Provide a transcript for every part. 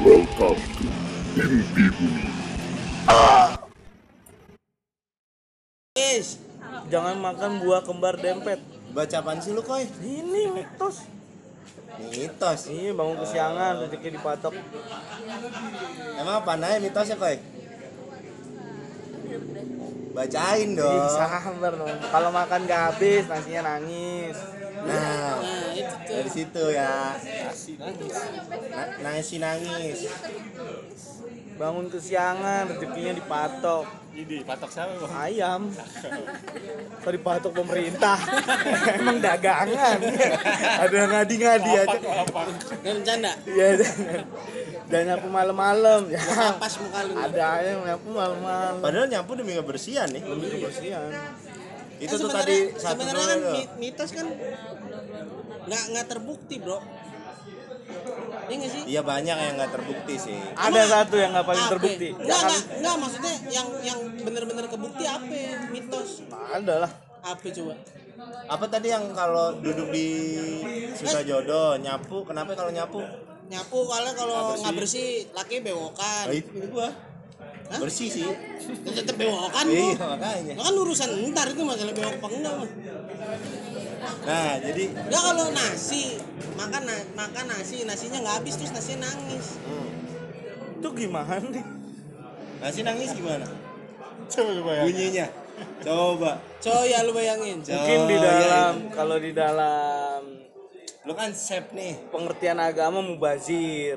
Welcome to Bumi. Guys, jangan makan buah kembar dempet. Baca apaan sih lu koy? Ini mitos. Mitos. Iya, bangun kesiangan, rezeki dipatok. Emang apa aja mitosnya koy? Bacain Ih, dong. sabar dong. Kalau makan gak habis, nasinya nangis. Nah, Nah, itu tuh. dari situ ya. Na- nangis nangis. Bangun kesiangan, rezekinya dipatok. Ini patok siapa bang? Ayam. Kok dipatok pemerintah? Emang dagangan. Ada ngadi-ngadi aja. Nggak bercanda. Iya. Dan nyapu malam-malam. Ya. Kapas muka lu. Ada yang nyapu malam-malam. Padahal nyapu demi kebersihan nih. Demi kebersihan. Itu Kan tuh tadi satu kan mitos kan nggak nggak terbukti bro. Iya nggak sih? Iya banyak yang nggak terbukti sih. Ada satu yang nggak paling Apa? terbukti. Nggak Jangan nggak nggak maksudnya yang yang bener-bener kebukti apa? Mitos ada lah. apa coba? Apa tadi yang kalau duduk di susah jodoh nyapu? Kenapa kalau nyapu? Nyapu kalau kalau nggak bersih laki bewokan. Oh, itu, itu gua. Hah? Bersih sih. Tetep bewokan Iya makanya. Kan urusan ntar itu masalah bewok apa enggak mah. Nah jadi Nggak kalau nasi makan na- makan nasi nasinya nggak habis terus nasinya nangis. hmm, Itu gimana nih? nasi nangis gimana? Coba coba ya. Bunyinya. Coba. Coy ya lu bayangin. Mungkin di iya, dalam kalau di dalam Lu kan chef nih. pengertian agama mubazir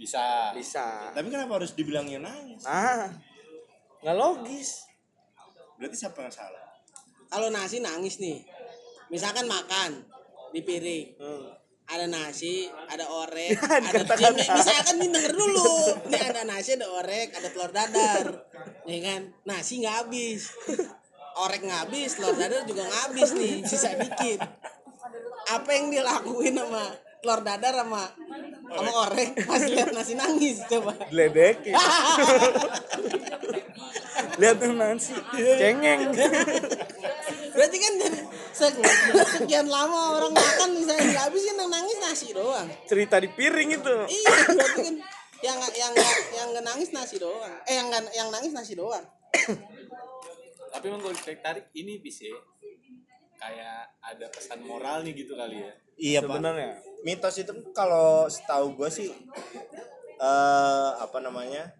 Bisa. bisa. Tapi kenapa harus dibilangnya nangis? Nah, nggak logis. Berarti siapa yang salah? Kalau nasi nangis nih. Misalkan makan di piring. Hmm. Ada nasi, ada orek, ada tim. Misalkan nih denger dulu. Ini ada nasi, ada orek, ada telur dadar. Ya kan? Nasi nggak habis. Orek nggak habis, telur dadar juga nggak habis nih, sisa dikit. Apa yang dia lakuin sama telur dadar sama sama orek pas lihat nasi nangis coba. Diledekin. Lihat tuh nasi, cengeng. Berarti kan dari sekian, sekian lama orang makan misalnya habis kan yang nangis nasi doang. Cerita di piring itu. Iya, berarti kan yang yang yang yang nggak nangis nasi doang. Eh yang nggak- yang nangis nasi doang. Tapi emang kalau ditarik tarik ini bisa kayak ada pesan moral nih gitu kali ya. Iya. Sebenarnya. Mitos itu kalau setahu gue sih eh apa namanya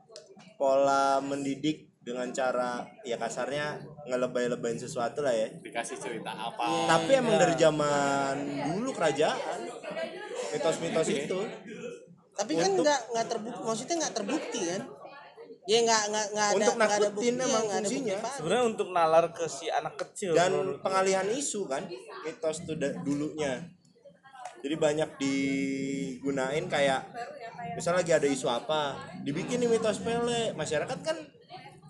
pola mendidik dengan cara ya kasarnya ngelebay-lebayin sesuatu lah ya. Dikasih cerita apa? Tapi emang dari zaman dulu kerajaan mitos-mitos Iya. itu. Tapi kan Untuk- nggak nggak terbukti, maksudnya nggak terbukti kan? Ya nggak nggak nggak ada Untuk nggak ada nakutin bukti, emang nggak ada. Sebenarnya untuk nalar ke si anak kecil. dan menurut- pengalihan isu kan mitos tuh dulunya jadi banyak digunain kayak misalnya lagi ada isu apa dibikin nih mitos pele. Masyarakat kan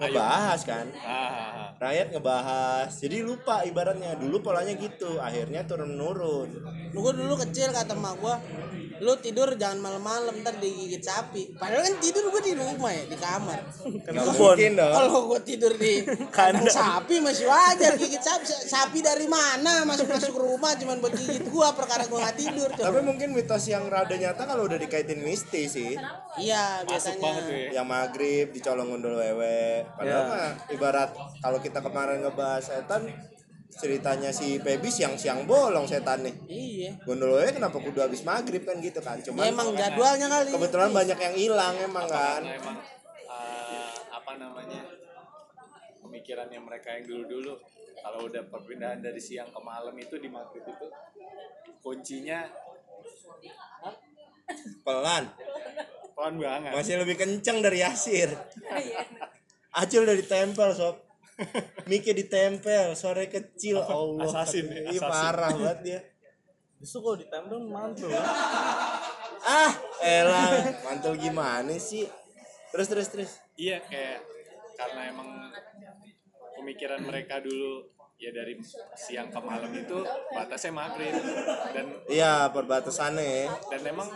ngebahas kan? Ah, rakyat ngebahas. Jadi lupa ibaratnya. Dulu polanya gitu akhirnya turun menurun Gue dulu kecil kata emak gue, lu tidur jangan malam-malam ntar digigit sapi. Padahal kan tidur gue di rumah ya di kamar. Kan Kalau gue tidur di kandang sapi masih wajar gigit sapi. Sapi dari mana masuk masuk rumah cuman buat gigit gua perkara gua nggak tidur. Coba. tapi mungkin mitos yang rada nyata kalau udah dikaitin mistis sih Iya biasanya. ya. yang maghrib dicolong gundul wewe padahal Ya. mah ibarat kalau kita kemarin ngebahas setan ceritanya si Pebi siang-siang bolong setan nih. Iya. Gondol wewe kenapa kudu habis maghrib kan gitu kan? Ya cuman emang jadwalnya kali. kebetulan banyak yang hilang emang kan. Karena emang eh, apa namanya pemikirannya mereka yang dulu-dulu? Kalau udah perpindahan dari siang ke malam itu di maghrib itu kuncinya pelan. Pelan banget. masih lebih kenceng dari Yasir. Acil udah ditempel sob Miki ditempel sore kecil Allah Assassin ya, Ih, parah banget dia. Justru kalau ditempel mantul. ah elah mantul gimana sih? Terus terus terus. Iya kayak karena emang pemikiran mereka dulu ya dari siang ke malam itu batasnya maghrib dan iya perbatasannya ya. dan emang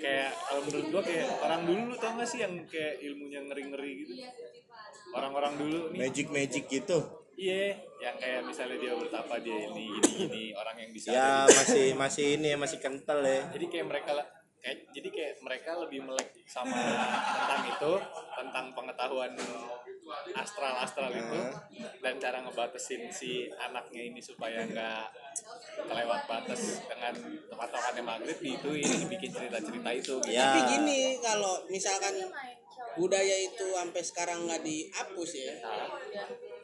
kayak kalau menurut gua kayak orang dulu lu tau gak sih yang kayak ilmunya ngeri-ngeri gitu orang-orang dulu nih. Magic magic gitu. Iya. Yang kayak misalnya dia betapa dia ini ini ini orang yang bisa ya masih masih ini ya masih kental ya. Jadi kayak mereka lah kayak jadi kayak mereka lebih melek sama tentang itu tentang pengetahuan astral astral itu dan cara ngebatasin si anaknya ini supaya nggak kelewat batas dengan patokannya maghrib itu ini bikin cerita cerita itu gitu. Ya. Tapi gini kalau misalkan budaya itu sampai sekarang nggak dihapus ya,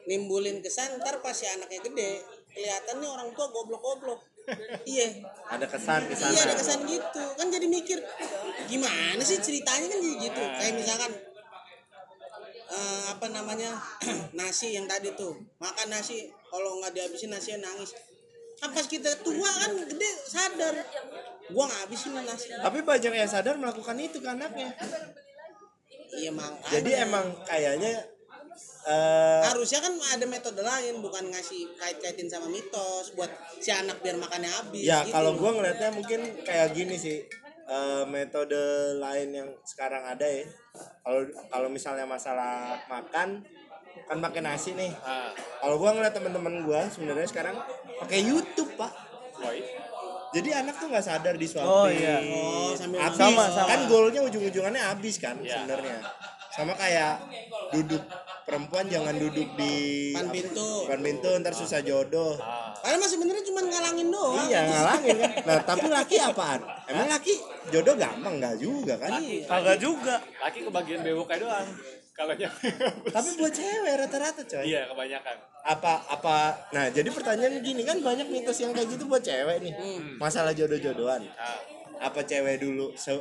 nimbulin kesan ntar pas si anaknya gede kelihatannya orang tua goblok-goblok. iya, ada kesan di sana iya ada kesan gitu. Kan jadi mikir gimana sih ceritanya kan jadi gitu. Kayak misalkan eh, apa namanya nasi yang tadi tuh makan nasi kalau nggak dihabisin nasinya nangis. Kan pas kita tua kan gede sadar gua nggak habisin nasi. tapi banyak yang sadar melakukan itu ke anaknya Iya makanya. jadi emang kayaknya eh harusnya kan ada metode lain bukan ngasih kait-kaitin sama mitos buat si anak biar makannya habis ya gitu. kalau loh. gua ngeliatnya mungkin kayak gini sih eh, metode lain yang sekarang ada ya. Kalau kalau misalnya masalah makan kan pakai nasi nih. Ah. Kalau gua ngeliat teman-teman gua sebenarnya sekarang pakai YouTube pak. Woi jadi anak tuh nggak sadar disuapin Oh, iya. Oh, sambil habis Sama, sama. kan goalnya ujung-ujungannya habis kan Iya. sebenarnya sama kayak duduk perempuan jangan duduk di Depan pintu. depan pintu ntar susah jodoh ah padahal mah sebenarnya cuma ngalangin doang iya ngalangin kan nah tapi laki apaan emang laki jodoh gampang nggak juga kan Iya. Kagak juga. laki kebagian bewoknya doang kalau yang tapi buat cewek rata-rata coy. Iya kebanyakan. Apa apa nah jadi pertanyaan gini kan banyak mitos yang kayak gitu buat cewek nih. Masalah jodoh-jodohan. Ah. Apa cewek dulu se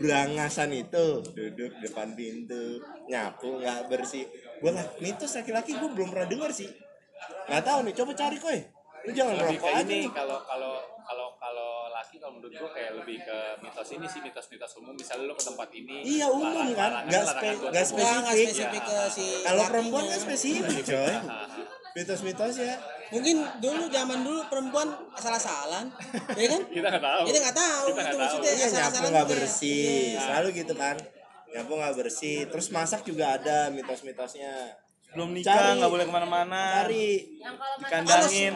berangasan itu? Duduk depan pintu nyapu nggak bersih. Gue lah mitos laki-laki gue belum pernah dengar sih. Nggak tahu nih coba cari koy lu jangan merokok aja ini kalau kalau menurut gua kayak lebih ke mitos ini sih mitos-mitos umum. Misalnya lu ke tempat ini Iya, umum larang- kan? Nggak larangan spe- buat nggak umum. Wah, nggak spesifik. spesifik ke si kalau perempuan kan spesifik coy. Mitos-mitos ya. Mungkin dulu zaman dulu perempuan asal-asalan ya kan? Kita nggak tahu. Kita nggak tahu. Kita nggak itu tahu. maksudnya Iya nyapu asal-asalan nggak bersih. Iya. selalu gitu kan. Nyapu nggak bersih. Terus masak juga ada mitos-mitosnya Belum nikah, nggak boleh ke mana-mana. cari. Yang kalau masak Dikandangin.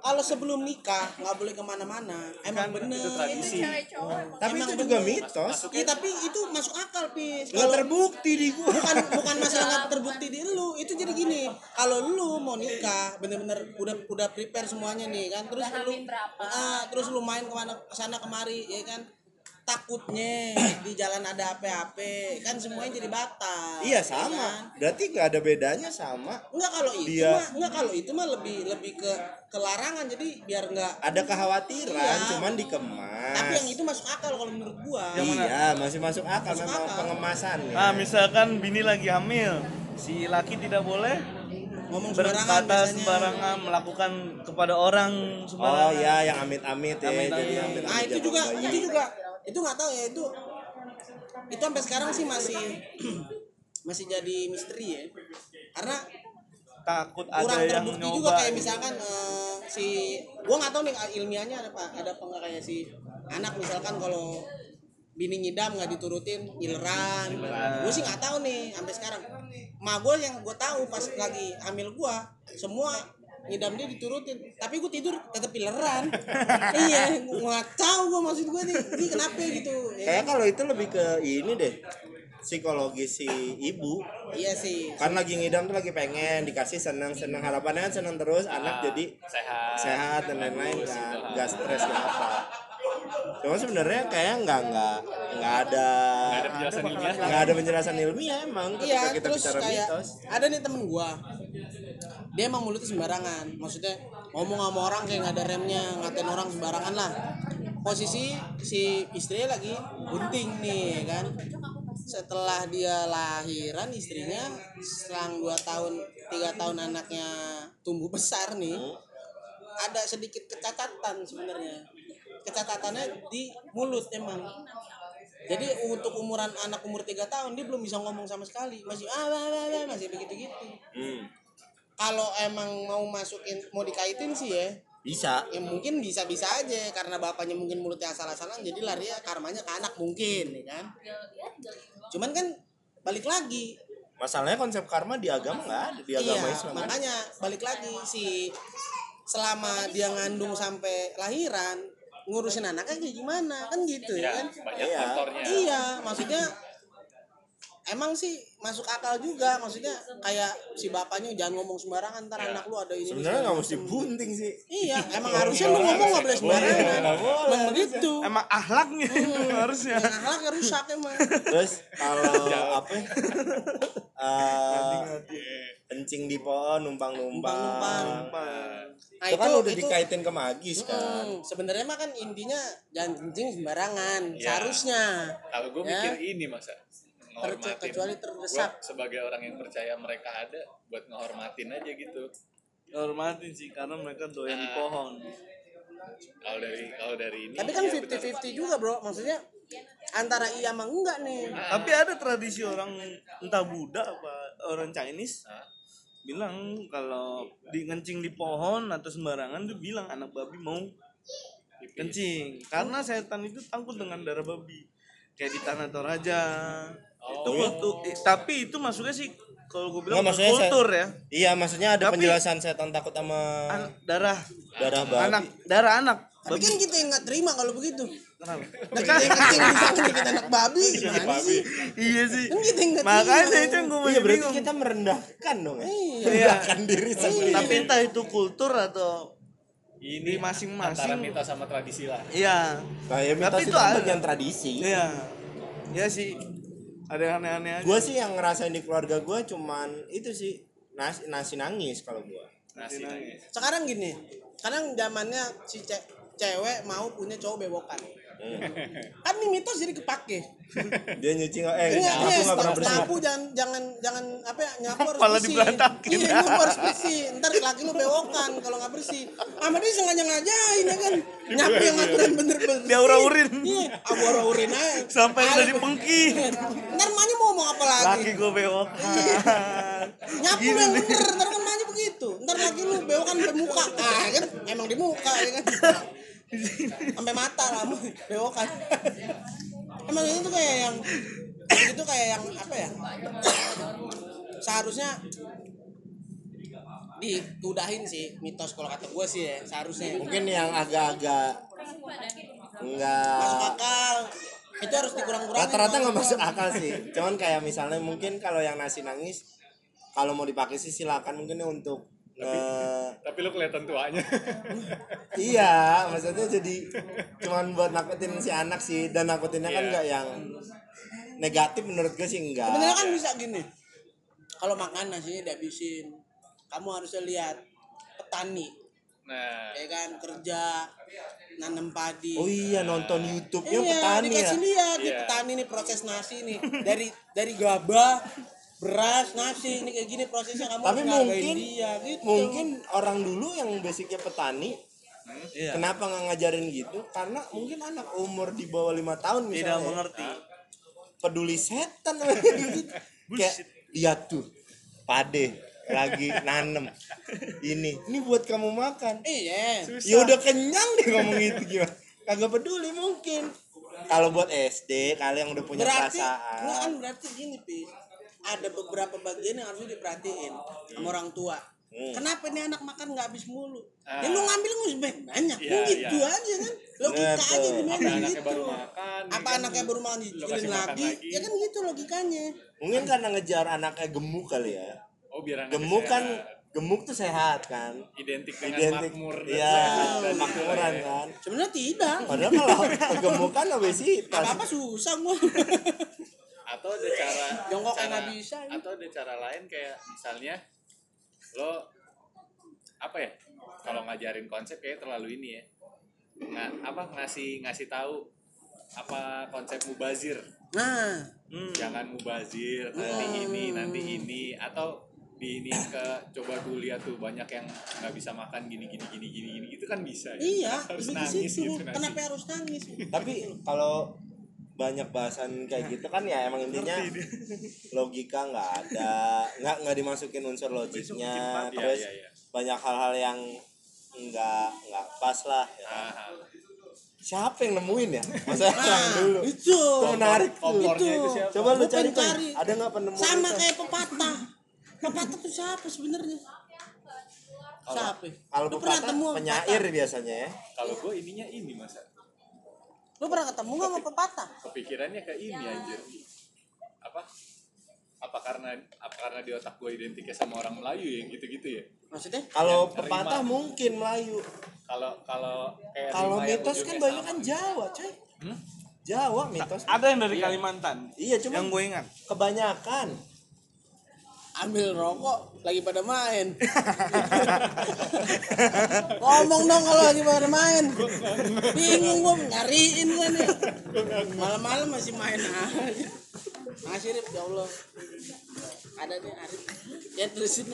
kalau sebelum nikah nggak boleh ke mana-mana. Emang bener. itu tradisi. Cewek cowok tapi Emang. Itu juga bener. mitos. Iya tapi itu masuk akal pis. Nggak Kalau- terbukti di gua. bukan bukan masalah nggak terbukti di lu. Itu jadi gini kalau lu mau nikah bener-bener udah udah prepare semuanya nih kan? Terus lu berapa? ah, terus lu main ke mana ke sana kemari ya kan takutnya di jalan ada apa-apa kan semuanya jadi batal iya ya sama kan? berarti nggak ada bedanya sama Enggak kalau itu Dia- mah enggak kalau itu mah lebih lebih ke kelarangan jadi biar enggak ada kekhawatiran Iya. cuman dikemas tapi yang itu masuk akal kalau menurut gua iya masih masuk akal Masuk memang akal. pengemasan Nah, misalkan bini lagi hamil, si laki tidak boleh ngomong sembarangan berkata biasanya sembarangan melakukan kepada orang oh sembarangan. ya yang amit-amit ya Amit-amit. jadi amit-amit Nah itu juga itu juga itu nggak tahu ya itu itu sampai sekarang sih masih masih jadi misteri ya. Karena Takut ada kurang yang terbukti nyoba. juga kayak misalkan eh, si gua nggak tahu nih ilmiahnya ada apa ada apa nggak kayak si anak misalkan kalau bini ngidam nggak diturutin ileran gue sih nggak tahu nih sampai sekarang. Ma gue yang gue tahu pas lagi hamil gue semua ngidam dia diturutin. Tapi gue tidur tetap ileran iya tahu gue maksud gue nih. Ini kenapa gitu? Ya kayak kan? kalau itu lebih ke ini deh psikologi si ibu. Iya sih. Kan lagi ngidam tuh lagi pengen dikasih seneng seneng harapannya kan seneng terus anak Ah, jadi sehat. sehat dan lain-lain kan nggak stres nggak apa. Cuma sebenarnya kayak nggak nggak nggak ada nggak ada penjelasan ilmiah nggak ada penjelasan ilmiah emang ketika iya kita terus bicara kayak mitos. ada nih temen gua dia emang mulutnya sembarangan. Maksudnya ngomong sama orang kayak nggak ada remnya ngatain orang sembarangan lah. Posisi si istrinya lagi bunting nih ya kan? Setelah dia lahiran istrinya selang dua tahun tiga tahun anaknya tumbuh besar nih ada sedikit kecacatan sebenarnya. Kecatatannya di mulut emang. Jadi untuk umuran anak umur 3 tahun dia belum bisa ngomong sama sekali. Masih ah, ah, ah, ah, masih begitu gitu Hmm, kalau emang mau masukin mau dikaitin sih ya. Bisa. Ya mungkin bisa bisa aja karena bapaknya mungkin mulutnya asal-asalan jadi lari ya karmanya ke anak mungkin ya kan? Cuman kan balik lagi. Masalahnya konsep karma di agama nggak ada di agama iya Islam kan? makanya balik lagi si selama dia ngandung sampai lahiran ngurusin anaknya kayak gimana? Kan gitu ya ya kan? banyak Iya. faktornya. Iya maksudnya emang sih masuk akal juga maksudnya kayak si bapaknya jangan ngomong sembarangan ntar Iya. anak lu ada ini sebenarnya nggak mesti bunting sih. Iya emang harusnya lu ngomong nggak boleh sembarangan nggak boleh, emang begitu. Emang ahlaknya harusnya. yang akhlaknya rusak emang. Terus kalau apa ya? Eh, kencing di pohon numpang numpang nah itu kan udah dikaitin ke magis kan. Hmm, sebenarnya mah kan intinya jangan kencing sembarangan Iya. seharusnya. Kalau gue Ya. mikir ini masa ngehormatin kecuali terdesak. Gua sebagai orang yang percaya mereka ada buat ngehormatin aja gitu. Hormatin sih karena mereka doyan di Ah. pohon. kalau dari kalau dari ini tapi kan iya 50-50 juga bro. Maksudnya antara iya sama enggak nih. Tapi ada tradisi orang entah Buddha apa orang Chinese Hah? bilang kalau di kencing di pohon atau sembarangan tuh bilang anak babi mau kencing. Karena setan itu takut dengan darah babi. Kayak di tanah Toraja Oh. itu kultur eh, tapi itu masuknya sih kalau gue bilang Nggak, maksudnya saya- kultur ya. Iya maksudnya ada Tapi- penjelasan setan takut sama An- darah. Darah babi. Anak darah anak. Tapi kan kita yang nggak terima kalau begitu. Kenapa? nah kita yang bisa kita anak babi gimana sih? Iya sih. Kan kita yang makanya terima. itu yang gue iya berarti bingung. kita merendahkan dong ya. Iya. Merendahkan diri sendiri. Tapi entah itu kultur atau ini masing-masing. antara mitos sama tradisi lah. Iya. Kayak mitos Tapi itu itu ada. bagian tradisi. Iya. Iya sih ada yang aneh-aneh aja. Gue sih yang ngerasain di keluarga gue cuman itu sih nasi, nasi nangis kalau gue nasi nangis. sekarang gini sekarang zamannya si ce- cewek mau punya cowok bewokan kan ini mitos jadi kepake dia nyuci nggak eh Iya, aku iya, nggak pernah stop, bersih sapu jangan jangan jangan apa ya nyapu harus Kepala bersih. diberantakin. Iya, nyapu harus bersih. Ntar laki lu bewokan kalau nggak bersih. Sama dia sengaja ngajain ya kan. Nyapu yang aturan bener-bener. Dia ura-urin. Iya, abu ura-urin aja. sampai udah dipengki Ntar emaknya mau ngomong apa lagi? laki gue bewok Nyapu lu yang bener, ntar kan emaknya begitu. Ntar laki lu bewokan muka. Ah, kan emang di muka ya kan. Sampai mata lah bewokan. Emang itu kayak yang itu kayak yang apa ya? Seharusnya diudahin sih mitos kalau kata gue sih ya seharusnya. Mungkin yang agak-agak enggak masuk akal. Itu harus dikurang-kurangin. Rata-rata nggak masuk akal sih. Cuman kayak misalnya mungkin kalau yang nasi nangis kalau mau dipakai sih silakan mungkin untuk nge- tapi lu kelihatan tuanya. Iya maksudnya jadi cuman buat nakutin si anak sih. Dan nakutinnya kan Iya. nggak yang negatif menurut gue sih enggak sebenarnya kan bisa gini. Kalau makan nasinya dihabisin kamu harusnya lihat petani. Nah. Ya kan kerja nanam padi. Oh iya nonton YouTube-nya iya petani ya? dikasih lihat di Iya. petani nih proses nasi nih. Dari dari gabah beras nasi ini kayak gini prosesnya kamu tapi mungkin dia gitu. mungkin orang dulu yang basicnya petani iya. kenapa nggak ngajarin gitu? Karena mungkin anak umur di bawah lima tahun misalnya tidak mengerti. peduli setan. Gitu. kayak lihat tuh pade lagi nanem ini ini buat kamu makan. Iya. Ya udah kenyang deh ngomong itu gimana? Kagak peduli mungkin. Kalau buat SD kalian yang udah punya berarti nggak kan perasaan berarti gini pi ada beberapa bagian yang harus diperhatiin sama orang tua. Hmm. kenapa ini anak makan nggak habis mulu? Ah. ya lu ngambil usah banyak. Iya, gitu iya. aja kan? Logika Betul. aja gimana apa anaknya gitu. baru makan apa kan? anaknya baru makan dicicilin lagi? lagi. ya kan gitu logikanya. Mungkin karena ngejar anaknya gemuk kali ya. Oh biar anaknya gemuk kan gemuk tuh sehat kan. Identik dengan identik. makmur dan iya sehat dan makmuran ya. kan sebenarnya tidak. Padahal kalau kegemukan obesitas. Apa apa susah gua atau ada cara Jongkok cara, nggak bisa, ini. atau ada cara lain kayak misalnya lo apa ya? Kalau ngajarin konsep kayak terlalu ini ya. Nggak apa ngasih ngasih tahu apa konsep mubazir. Nah. Hmm. jangan mubazir nanti ini nanti ini. Atau di ini ke coba tuh lihat tuh banyak yang nggak bisa makan gini gini gini gini gini. Itu kan bisa ya. iya harus nangis gitu kenapa harus nangis? Tapi kalau banyak bahasan kayak gitu kan ya emang intinya logika nggak ada nggak nggak dimasukin unsur logiknya Iya, terus iya, iya. banyak hal-hal yang nggak nggak pas lah ya. Ah, siapa yang nemuin ya? Masa yang dulu. itu. Menarik tuh. itu siapa? Coba lu Gua cari cari. ada nggak penemu sama itu? kayak pepatah. Pepatah tuh siapa sebenarnya? Siapa? kalau pernah pepatah temu penyair biasanya ya. Kalau gue ininya ini masa Lu pernah ketemu gak sama pepatah? kepikirannya ke ini anjir apa apa karena apa karena di otak gue identiknya sama orang Melayu ya gitu-gitu ya Maksudnya? Kalau Yang pepatah mungkin Melayu. kalau kalau kayak Kalau yang mitos kan banyak kan Jawa, coy. Hmm? Jawa mitos. ada yang dari Kalimantan Iya, cuma yang gue ingat kebanyakan. Ambil rokok lagi pada main. Ngomong dong kalau lagi pada main. Bingung gua nyariin gua nih. Malam-malam masih main aja. Makasih Rip, ya Allah. Ada nih Arif. Ya terusin.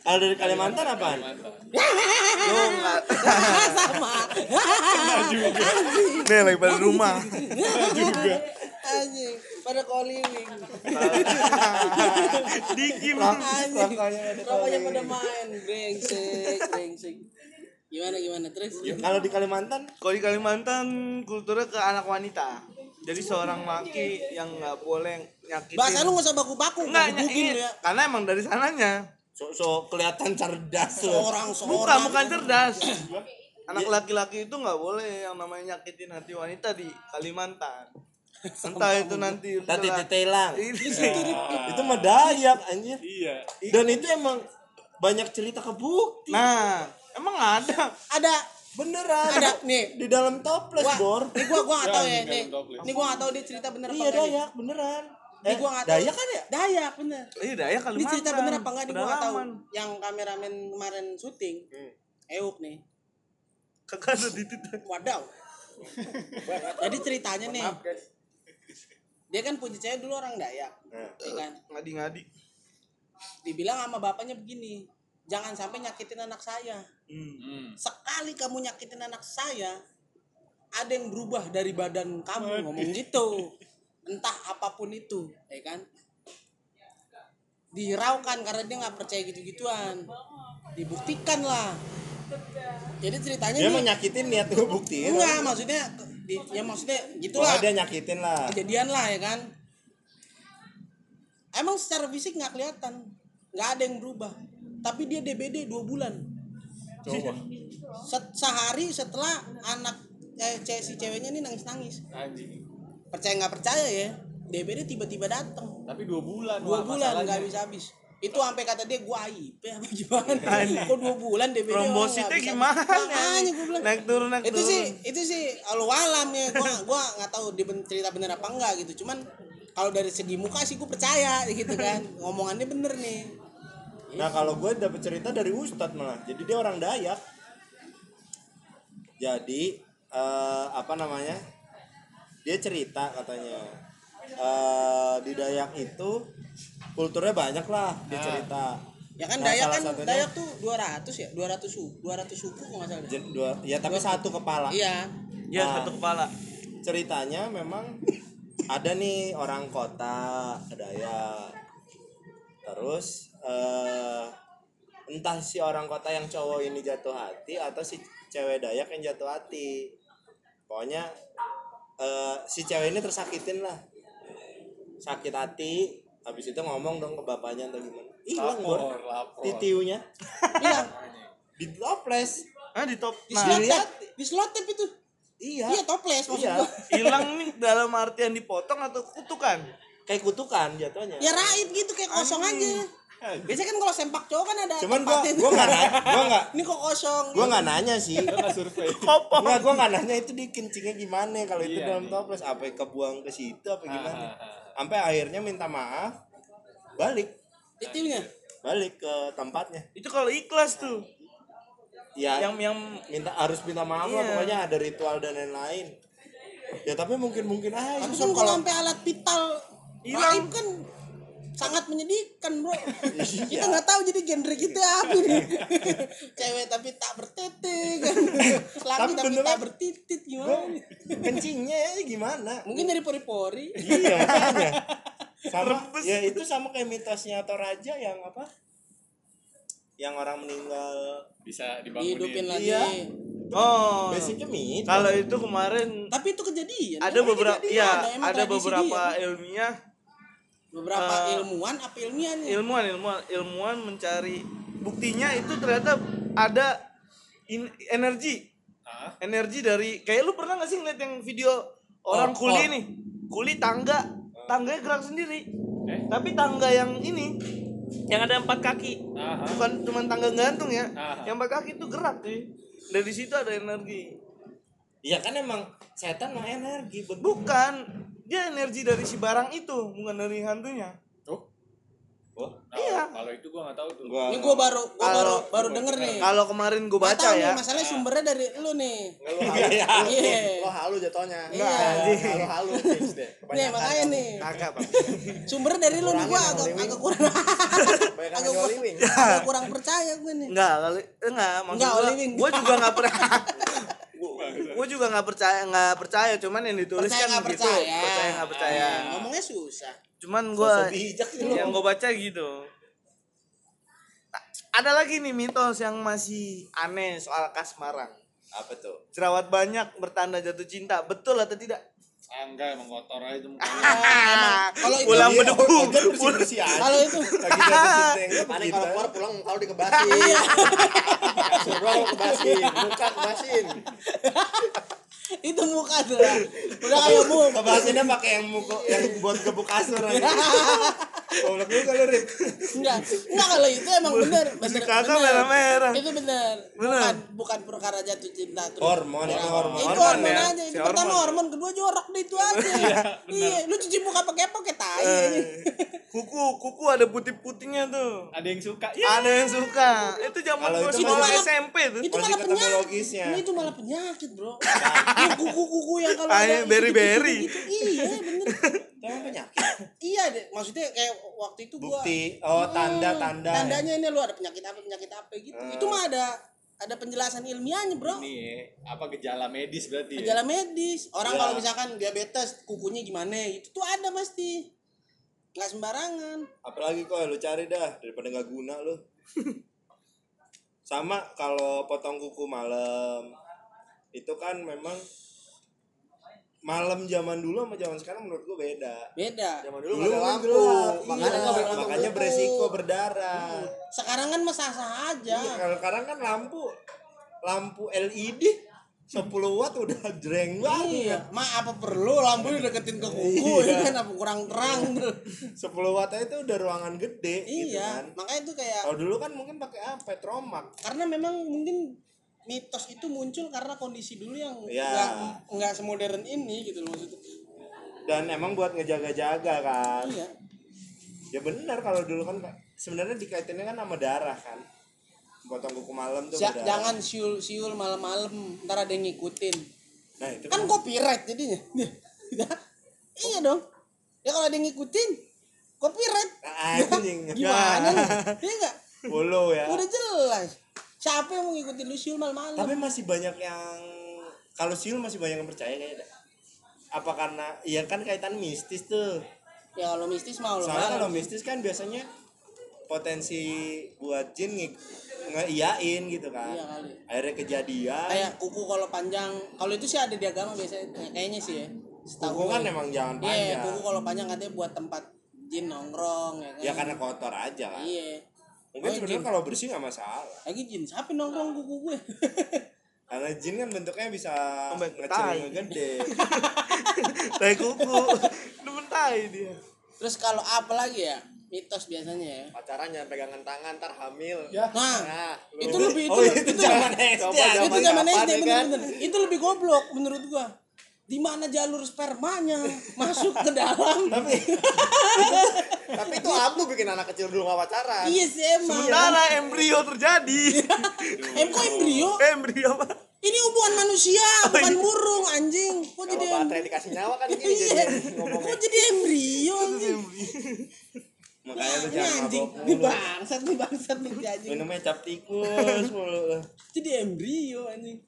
Kalau dari Kalimantan apaan? lo nggak Sama. nih lagi pada rumah Anjing, pada calling. dikim. Rokoknya pada Rokoknya pada main. Brengsek, brengsek. Gimana gimana terus? Kalau di Kalimantan kalau di Kalimantan kulturnya ke anak wanita jadi seorang laki yang nggak boleh nyakitin Bahasa lu gak usah baku-baku, Nggak, gebukin ny- lu ya. karena emang dari sananya so, so kelihatan cerdas loh. Seorang bukan seorang. bukan cerdas anak laki-laki itu nggak boleh yang namanya nyakitin hati wanita di Kalimantan entah itu nanti setelah- tetelang. Ini- Itu mah Dayak anjir. iya Dan itu emang banyak cerita kebukti. nah emang ada Ada Beneran. ada nih. Di dalam toples, Gua, Bor. nih gua gua gak tahu ya, Jangan nih. Nih gua gak tahu dia cerita bener apa Iya. Dayak, beneran. Nih gua gak tahu. Dayak kan ya? Dayak bener. iya daya Ini Kalimantan cerita bener apa enggak nih gua gak tahu. Yang kameramen kemarin syuting. Euk nih. kagak ada di titik Wadaw. Jadi ceritanya nih. Dia kan punya cewek dulu orang Dayak. Nah. Ya kan? ngadi-ngadi Dibilang sama bapaknya begini. Jangan sampai nyakitin anak saya. hmm. hmm. sekali kamu nyakitin anak saya ada yang berubah dari badan kamu ngomong gitu entah apa pun itu ya kan dihiraukan karena dia nggak percaya gitu-gituan dibuktikan lah jadi ceritanya Dia nih mau nyakitin niat ngebuktiin. enggak maksudnya di, ya maksudnya gitulah. Pokoknya dia nyakitin lah. kejadian lah ya kan? Emang secara fisik nggak kelihatan. Nggak ada yang berubah. Tapi dia DBD dua bulan. Coba. Set- sehari setelah anak eh, ce- si ceweknya ini nangis nangis anjing. Percaya nggak percaya ya DBD tiba-tiba datang tapi dua bulan dua bulan nggak habis habis itu sampai kata dia gua aib ya apa gimana? Kok dua bulan DBD trombositnya gimana makanya gua bilang naik turun naik itu turun. sih itu sih alu alam ya. Gua gua nggak tahu dia cerita bener apa enggak gitu. Cuman kalau dari segi muka sih gua percaya gitu kan. Ngomongannya bener nih. Nah kalau gue dapet cerita dari Ustadz malah, jadi dia orang Dayak. Jadi eh, apa namanya? Dia cerita katanya eh, di Dayak itu kulturnya banyak lah dia cerita. ya kan Nah, Dayak kan satunya- Dayak tuh 200 ya 200 suku 200 suku kok nggak salah. Jen- dua, ya tapi satu kepala. iya ya Nah. satu kepala Ceritanya memang ada nih orang kota Dayak. Terus eh, entah si orang kota yang cowok ini jatuh hati atau si cewek Dayak yang jatuh hati. Pokoknya eh, si cewek ini tersakitin lah. Sakit hati, habis itu ngomong dong ke bapaknya atau gimana. Hilang lapor Bor. lapor Titiunya hilang di toples. ah di top di nah slot dilihat. tape di slot tape itu Iya. iya toples maksud Iya. gua hilang nih dalam artian dipotong atau kutukan Kayak kutukan jatuhnya. ya raib gitu kayak kosong aja biasanya kan kalau sempak cowok kan ada Cuman gua gua nggak nanya, gua nggak ini kok kosong gua nggak nanya sih. nggak survei kopong Enggak, gua nggak nanya itu dikencingnya gimana kalau itu Iya, dalam iya. toples apa kebuang ke situ apa gimana. Ah, ah, ah. Sampai akhirnya minta maaf, balik, titilnya balik ke tempatnya. itu kalau ikhlas tuh Ya, yang yang minta harus minta maaf lah Iya. pokoknya ada ritual dan lain-lain. Ya tapi mungkin mungkin aja tapi kalau sampai alat vital Hilang. kan sangat menyedihkan bro Iya. kita nggak tahu jadi genre kita apa nih cewek tapi tak bertete kan laki Tapi tapi, tak bertitit gua gimana kencingnya ya gimana? mungkin dari pori-pori iya makanya. Sama ya itu sama kayak mitosnya Toraja yang apa? Yang orang meninggal bisa dihidupin dibangunin lagi Iya. oh basicnya mitos. kalau itu kemarin tapi itu kejadian ada beberapa ya ada tradisi beberapa dia. ilmiah beberapa eh, ilmuwan apa ilmiahnya ilmuwan ilmuwan ilmuwan mencari buktinya itu ternyata ada in- energi Ah. energi dari kayak lu pernah gak sih ngeliat yang video orang Oh, kuli oh. nih kuli tangga tangganya gerak sendiri Eh? tapi tangga yang ini yang ada empat kaki Aha. bukan cuma tangga gantung ya Aha. yang empat kaki itu gerak cuy dari situ ada energi Iya kan emang setan mah energi betul. bukan dia energi dari si barang itu bukan dari hantunya Tuh. Oh, Nah, Iya. Kalau itu gua nggak tahu tuh. gua Ini gue baru gua baru Kalau- baru denger nih. kalau kemarin Nggak baca tahu ya nih, masalahnya sumbernya dari lu nih. Nggak lu halu, Iya. lo halu jatuhnya. Iya. Halu halu fix deh. Nih makanya nih. kagak bang Sumbernya dari lu nih gua agak agak kurang agak kurang, agak kurang percaya gue nih. enggak enggak maksud Enggak, gua gua juga nggak pernah gue juga nggak percaya nggak percaya cuman yang ditulis Percaya kan nggak gitu percaya. percaya nggak percaya Ah, Ngomongnya susah. cuman gue lu. yang gue baca gitu Nah, ada lagi nih mitos yang masih aneh soal kasmarang apa tuh? jerawat banyak bertanda jatuh cinta betul atau tidak Ah, enggak emang kotor aja mukanya. Kalau itu pulang Iya, berdebu aja. kalau itu Lagi begitu. kalau keluar pulang muka lu dikebasin. Suruh lu kebasin, muka kebasin. itu muka tuh. Udah kayak muka. Kebasinnya pakai yang muka yang buat gebuk kasur aja. Goblok juga lu, Rip. Enggak. Enggak kalau itu emang bener. bener kakak merah-merah. Itu bener. Bener. Bukan bukan perkara jatuh cinta terus. Hormon, itu hormon. Itu Hormon hormon ya, aja. si Itu pertama hormon. hormon, kedua jorok deh itu aja. Iya, lu cuci muka pakai apa? Pakai tai. Eh, aja. kuku kuku ada putih-putihnya tuh Ada yang suka. Ya. ada yang suka itu zaman itu sekolah malah- SMP tuh Itu Masih malah penyakit. itu malah penyakit, Bro. Kuku-kuku yang kalau ada iya, beri-beri. gitu-gitu, Iya, bener. Itu emang penyakit. Iya deh, maksudnya kayak waktu itu gua Bukti. Oh, Hmm, tanda-tanda. ya. Tandanya ini lu ada penyakit apa, penyakit apa gitu. Hmm. Itu mah ada ada penjelasan ilmiahnya, Bro. Ini apa gejala medis berarti ya? Gejala medis. Orang Ya. kalau misalkan diabetes, kukunya gimana, itu tuh ada pasti. Nggak sembarangan. Apalagi kok lu cari dah daripada nggak guna lu. Sama kalau potong kuku malam itu kan memang malam zaman dulu sama zaman sekarang menurut gua beda. Beda. Zaman dulu Dulu nggak ada lampu, gelap, makanya iya, makanya beresiko berdarah. Sekarang kan sah-sah aja. Iya, kalau sekarang kan lampu lampu LED 10 watt udah jreng Iya, banget. ma apa perlu lampu deketin ke kuku Iya. ya kan apa kurang terang tuh. 10 watt aja itu udah ruangan gede gitu Iya, kan. makanya itu kayak Kalau dulu kan mungkin pakai apa? Petromak. karena memang mungkin mitos itu muncul karena kondisi dulu yang Iya. nggak nggak semodern ini gitu loh maksudnya. Dan emang buat ngejaga-jaga kan. Iya. Ya benar kalau dulu kan sebenarnya dikaitinnya kan sama darah kan. Potong kuku malam tuh Ja- jangan siul siul malam-malam ntar ada yang ngikutin. Nah, itu Kan copyright jadinya. Ya. iya dong. Ya kalau ada yang ngikutin copyright. anjing. Gimana lu? Iya enggak? Follow ya. Udah jelas. Siapa yang mau ngikutin lu siul malam-malam? Tapi masih banyak yang kalau siul masih banyak yang percaya kayaknya. Apa karena iya kan kaitan mistis tuh. Ya kalau mistis mau lo. Soalnya kalau mistis kan biasanya potensi buat jin nge ngeiyain gitu kan. Iya kali. Akhirnya kejadian. Kayak kuku kalau panjang, kalau itu sih ada di agama biasanya kayaknya sih ya. Setahu Kuku kan gue. emang jangan Iya, panjang. kuku kalau panjang katanya buat tempat jin nongkrong ya kan. Ya karena kotor aja kan. Iya. Mungkin Oh, sebenarnya kalau bersih nggak masalah. Lagi jin, siapa nongkrong kuku gue? Karena jin kan bentuknya bisa ngecil ngegede. tai kuku demen tai dia Terus kalau apa lagi ya? Mitos biasanya ya. Pacaran jangan pegangan tangan, ntar hamil. Nah, Nah, lu- itu lebih itu oh, itu itu zaman SD. Coba ya? zaman itu SD ya bener, kan? bener. Itu lebih goblok menurut gua. Di mana jalur spermanya masuk ke dalam? Tapi Tapi itu ampuh bikin anak kecil dulu gak pacaran. iya sih emang. sementara embrio terjadi Em kok embrio? embrio apa Ini hubungan manusia, bukan burung anjing. Kok Kalau jadi baterai dikasih nyawa kan gini Iya. jadi Kok jadi embrio anjing? makanya lu jangan anjing, mulu. bangsat nih bangsat nih anjing. Minumnya cap tikus. Jadi embrio anjing.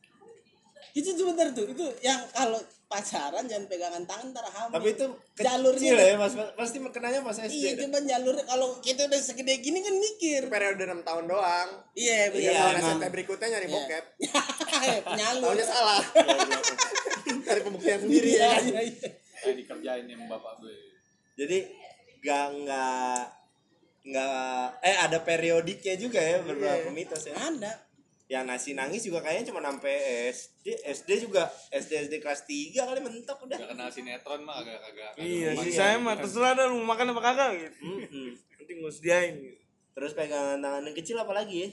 Itu sebentar tuh, itu yang kalau pacaran jangan pegangan tangan ntar hamil. Tapi itu jalurnya ya, Mas. Pasti kenanya pas SD. Iya, dah. cuman jalur kalau kita udah segede gini kan mikir. Periode 6 tahun doang. Iya, Iya, tahun emang. SMP berikutnya nyari Iya. bokep. Penyalur. Tahunnya salah. Cari pembuktian sendiri Iya, ya. iya, iya. Kayak dikerjain nih sama bapak gue. Jadi nggak nggak nggak eh ada periodiknya juga ya beberapa Iya. mitos ya. Ada. Ya nasi nangis juga kayaknya cuma sampai SD SD juga SD SD kelas 3 kali mentok udah Gak kenal sinetron mah agak agak Iya, Iya. sih saya mah terserah dah lu mau makan apa kagak gitu. Nanti gue sediain gitu. terus pegangan tangan yang kecil apa lagi ya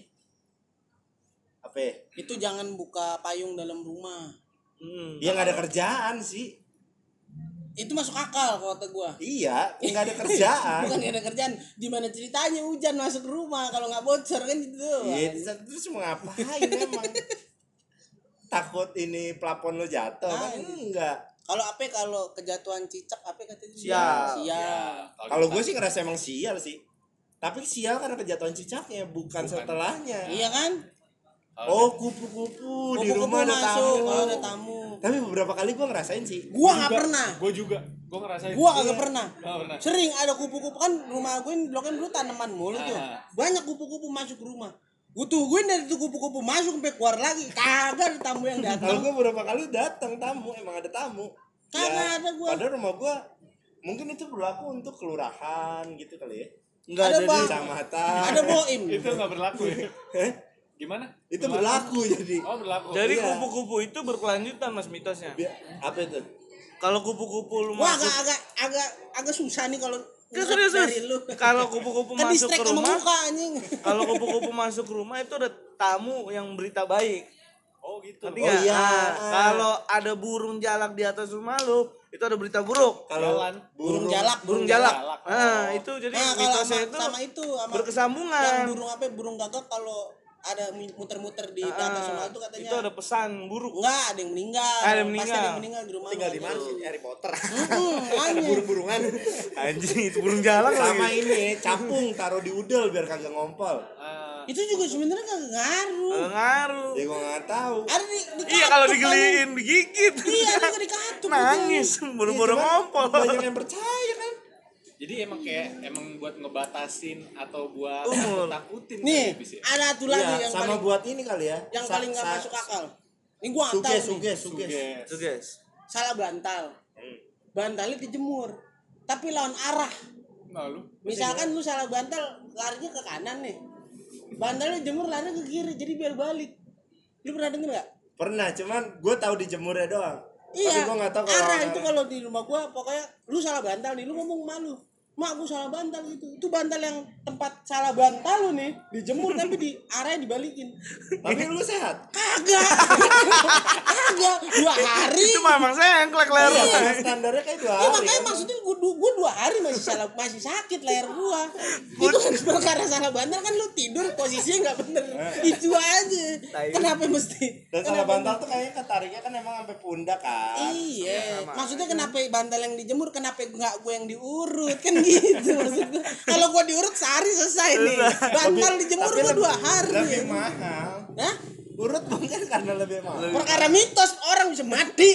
apa ya? Itu jangan buka payung dalam rumah. Hmm. ya nggak ada kerjaan sih Itu masuk akal kalau kata gua. iya nggak ada kerjaan Bukan gak ada kerjaan. Gimana ceritanya hujan masuk rumah kalau nggak bocor kan gitu. Iya, terus- terus mau ngapain emang? Takut ini plafon lo jatuh kan? Ah, iya. Enggak. Kalau apa kalau kejatuhan cicak apa katanya? Sial. Sial. Kalau gue sih ngerasa emang sial sih. Tapi sial karena kejatuhan cicaknya, bukan, setelahnya. Iya kan? Oh, kupu-kupu di Kupu-kupu rumah ada masuk, tamu. oh, ada tamu. Tapi beberapa kali gue ngerasain sih. Gua nggak pernah. Gue juga. Gue ngerasain. Gua kagak pernah. Nggak pernah. Sering ada kupu-kupu kan rumah gue ini bloknya dulu tanaman mulu tuh. Ah. Banyak kupu-kupu masuk ke rumah. Gue tungguin dari itu kupu-kupu masuk sampai keluar lagi. Kagak ada tamu yang Kalau datang. gue beberapa kali datang tamu, emang ada tamu. Kagak ada gua. Padahal rumah gue mungkin itu berlaku untuk kelurahan gitu kali ya. Enggak Ada ada, bang. di Kecamatan. Ada boim. Itu nggak berlaku ya. Gimana? itu berlaku jadi. Oh berlaku. Jadi Iya. kupu-kupu itu berkelanjutan mas mitosnya. Apa itu? Kalau kupu-kupu lu Wah masuk agak agak agak agak susah nih kalau serius. Kalau kupu-kupu Kan masuk ke rumah, muka anjing. kalau kupu-kupu masuk ke rumah itu ada tamu yang berita baik. Oh gitu. Oh, iya. Ah, kalau ada burung jalak di atas rumah lu, itu ada berita buruk. Kalau Jalan. Burung jalak, Burung jalak. jalak. Nah, itu jadi Nah, kalau mitosnya sama, itu sama itu sama berkesambungan. yang burung apa burung gagak kalau ada muter-muter di atas Ah, rumah itu katanya itu ada pesan buruk. enggak ada yang meninggal. Ada yang Pasti ada meninggal. yang meninggal di rumah. Tinggal di mana sih? Harry Potter. Makanya. burung-burungan. Anjing, itu burung jalak sama lagi. ini capung taruh di udel biar kagak ngompol. Ah, Itu juga sebenarnya kagak ngaruh. Ngaruh. Ya gua nggak tahu. Ada di, di Iya kalau digeliin digigit. Iya, ada di katup. Nangis, buru-buru Iya, ngompol. Banyak yang percaya kan. Jadi emang kayak emang buat ngebatasin atau buat Umur. takutin Nih, kali bisa. ada satu lagi Iya, yang sama paling buat ini kali ya. yang Sa- paling nggak masuk akal. Ini gua nggak tahu Suges, suges, suges. Suges. Salah bantal. Hmm. Bantalnya dijemur. Tapi lawan arah. Nah lu. Misalkan lu salah bantal, larinya ke kanan nih. Bantalnya jemur larinya ke kiri, jadi biar balik. Lu pernah denger gak? Pernah, cuman gue tahu dijemurnya doang. Tapi Iya, gue nggak tahu kalau arah itu kalau di rumah gua pokoknya lu salah bantal nih, lu ngomong malu. Mak gua salah bantal gitu. Itu bantal yang tempat salah bantal lu nih, dijemur tapi di arahnya dibalikin. Tapi lu sehat. Kagak. Kagak. Dua hari. Itu memang sengklek leher. Iya, kan standarnya kayak dua Iya hari. makanya kan. maksudnya gua, gua dua hari masih salah masih sakit leher gua. Itu kan perkara salah bantal kan lu tidur posisinya nggak bener. Itu aja. Kenapa mesti? Dan salah bantal tuh kayaknya ketariknya kan emang sampai pundak kan. Iya, maksudnya kenapa bantal yang dijemur, kenapa nggak gue yang diurut kan gitu maksud gue. Kalau gue diurut sehari selesai nih. Bantal dijemur lebih- dua hari. Lebih mahal. Hah? Urut mungkin karena lebih mahal. Perkara mitos orang bisa mati.